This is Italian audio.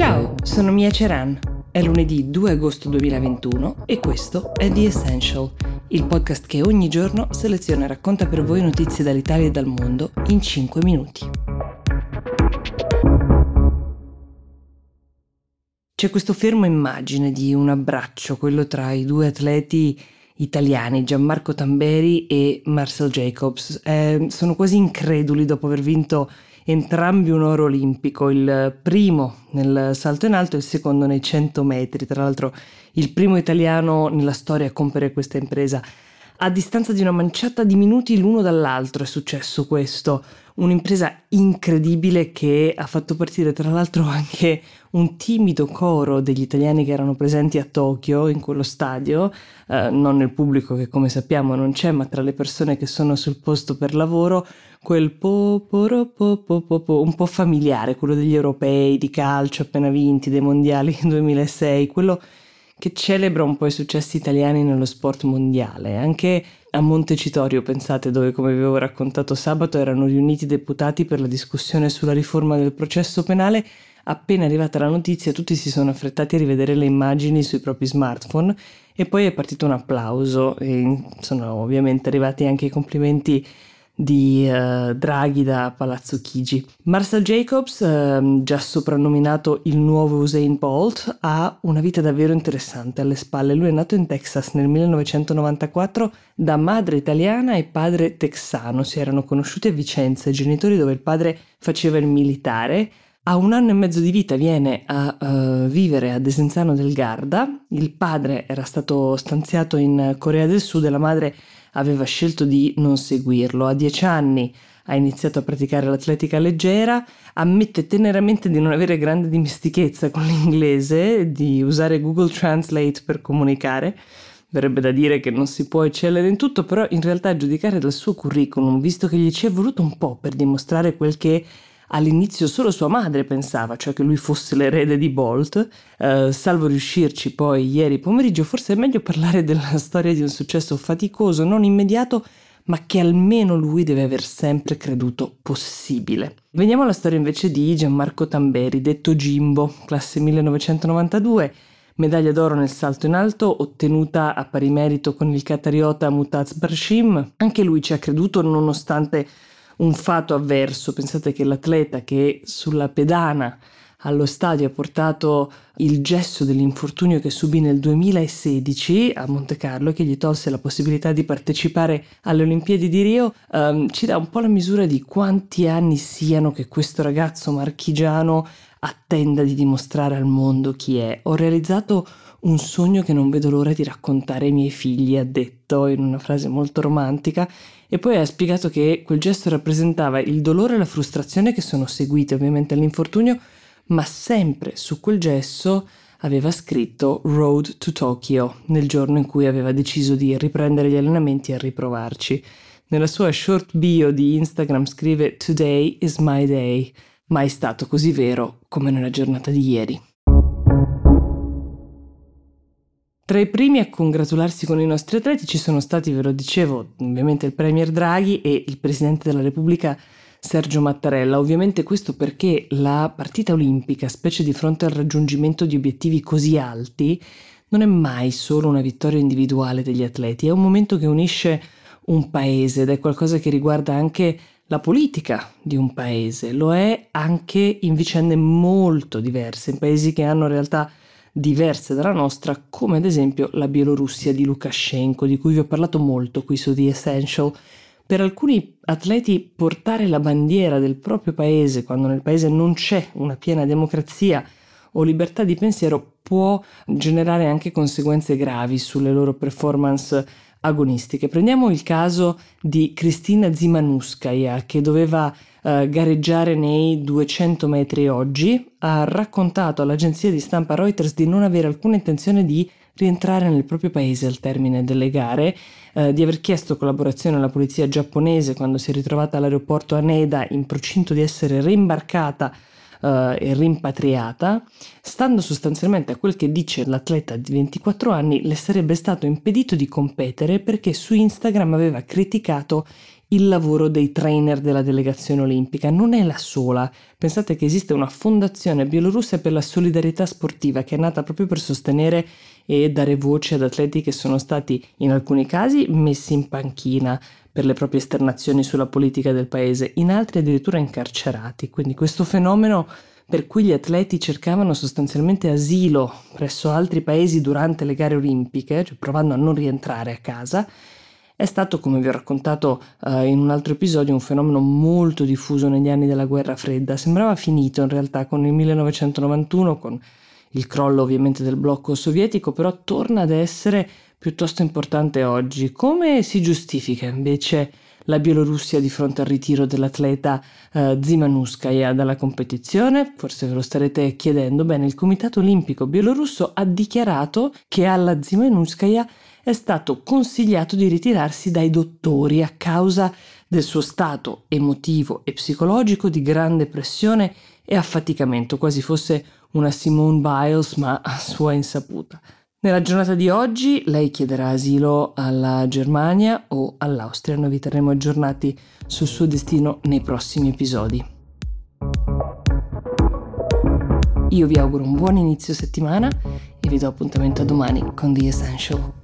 Ciao, sono Mia Ceran. È lunedì 2 agosto 2021 e questo è The Essential, il podcast che ogni giorno seleziona e racconta per voi notizie dall'Italia e dal mondo in 5 minuti. C'è questo fermo immagine di un abbraccio, quello tra i due atleti italiani, Gianmarco Tamberi e Marcel Jacobs. Eh, sono quasi increduli dopo aver vinto entrambi un oro olimpico, il primo nel salto in alto e il secondo nei 100 metri, tra l'altro il primo italiano nella storia a compiere questa impresa. A distanza di una manciata di minuti l'uno dall'altro è successo questo, un'impresa incredibile che ha fatto partire tra l'altro anche un timido coro degli italiani che erano presenti a Tokyo in quello stadio, eh, non nel pubblico che come sappiamo non c'è, ma tra le persone che sono sul posto per lavoro, quel po, po, po, po, po, un po' familiare, quello degli europei, di calcio appena vinti, dei mondiali 2006, quello che celebra un po' i successi italiani nello sport mondiale. Anche a Montecitorio, pensate, dove come vi avevo raccontato sabato erano riuniti i deputati per la discussione sulla riforma del processo penale, appena arrivata la notizia tutti si sono affrettati a rivedere le immagini sui propri smartphone e poi è partito un applauso e sono ovviamente arrivati anche i complimenti di uh, Draghi da Palazzo Chigi. Marcel Jacobs, uh, già soprannominato il nuovo Usain Bolt, ha una vita davvero interessante alle spalle. Lui è nato in Texas nel 1994 da madre italiana e padre texano. Si erano conosciuti a Vicenza, genitori dove il padre faceva il militare. A un anno e mezzo di vita viene a uh, vivere a Desenzano del Garda. Il padre era stato stanziato in Corea del Sud e la madre aveva scelto di non seguirlo. A dieci anni ha iniziato a praticare l'atletica leggera, ammette teneramente di non avere grande dimestichezza con l'inglese, di usare Google Translate per comunicare. Verrebbe da dire che non si può eccellere in tutto, però in realtà a giudicare dal suo curriculum, visto che gli ci è voluto un po' per dimostrare quel che all'inizio solo sua madre pensava, cioè che lui fosse l'erede di Bolt, eh, salvo riuscirci poi ieri pomeriggio, forse è meglio parlare della storia di un successo faticoso, non immediato, ma che almeno lui deve aver sempre creduto possibile. Veniamo alla storia invece di Gianmarco Tamberi, detto Jimbo, classe 1992, medaglia d'oro nel salto in alto ottenuta a pari merito con il catariota Mutaz Barshim. Anche lui ci ha creduto nonostante un fato avverso. Pensate che l'atleta che sulla pedana allo stadio ha portato il gesso dell'infortunio che subì nel 2016 a Monte Carlo che gli tolse la possibilità di partecipare alle Olimpiadi di Rio, um, ci dà un po' la misura di quanti anni siano che questo ragazzo marchigiano attenda di dimostrare al mondo chi è. Ho realizzato un sogno che non vedo l'ora di raccontare ai miei figli, ha detto in una frase molto romantica, e poi ha spiegato che quel gesto rappresentava il dolore e la frustrazione che sono seguite ovviamente all'infortunio, ma sempre su quel gesso aveva scritto Road to Tokyo nel giorno in cui aveva deciso di riprendere gli allenamenti e riprovarci. Nella sua short bio di Instagram scrive Today is my day, mai stato così vero come nella giornata di ieri. Tra i primi a congratularsi con i nostri atleti ci sono stati, ve lo dicevo, ovviamente il Premier Draghi e il Presidente della Repubblica Sergio Mattarella. Ovviamente questo perché la partita olimpica, specie di fronte al raggiungimento di obiettivi così alti, non è mai solo una vittoria individuale degli atleti, è un momento che unisce un paese ed è qualcosa che riguarda anche la politica di un paese, lo è anche in vicende molto diverse, in paesi che hanno realtà diverse dalla nostra, come ad esempio la Bielorussia di Lukashenko, di cui vi ho parlato molto qui su The Essential. Per alcuni atleti portare la bandiera del proprio paese quando nel paese non c'è una piena democrazia o libertà di pensiero può generare anche conseguenze gravi sulle loro performance agonistiche. Prendiamo il caso di Kristina Zimanuskaya che doveva uh, gareggiare nei 200 metri oggi, ha raccontato all'agenzia di stampa Reuters di non avere alcuna intenzione di rientrare nel proprio paese al termine delle gare, uh, di aver chiesto collaborazione alla polizia giapponese quando si è ritrovata all'aeroporto Haneda in procinto di essere reimbarcata uh, e rimpatriata, stando sostanzialmente a quel che dice l'atleta di 24 anni, le sarebbe stato impedito di competere perché su Instagram aveva criticato il lavoro dei trainer della delegazione olimpica. Non è la sola. Pensate che esiste una fondazione bielorussa per la solidarietà sportiva che è nata proprio per sostenere e dare voce ad atleti che sono stati in alcuni casi messi in panchina per le proprie esternazioni sulla politica del paese, in altri addirittura incarcerati. Quindi questo fenomeno per cui gli atleti cercavano sostanzialmente asilo presso altri paesi durante le gare olimpiche, cioè provando a non rientrare a casa, è stato, come vi ho raccontato uh, in un altro episodio, un fenomeno molto diffuso negli anni della guerra fredda. Sembrava finito in realtà con il 1991, con il crollo ovviamente del blocco sovietico, però torna ad essere piuttosto importante oggi. Come si giustifica invece la Bielorussia di fronte al ritiro dell'atleta eh, Zimanuskaya dalla competizione? Forse ve lo starete chiedendo. Bene, il Comitato Olimpico Bielorusso ha dichiarato che alla Zimanuskaya è stato consigliato di ritirarsi dai dottori a causa del suo stato emotivo e psicologico di grande pressione e affaticamento, quasi fosse una Simone Biles ma a sua insaputa. Nella giornata di oggi lei chiederà asilo alla Germania o all'Austria. Noi vi terremo aggiornati sul suo destino nei prossimi episodi. Io vi auguro un buon inizio settimana e vi do appuntamento a domani con The Essential.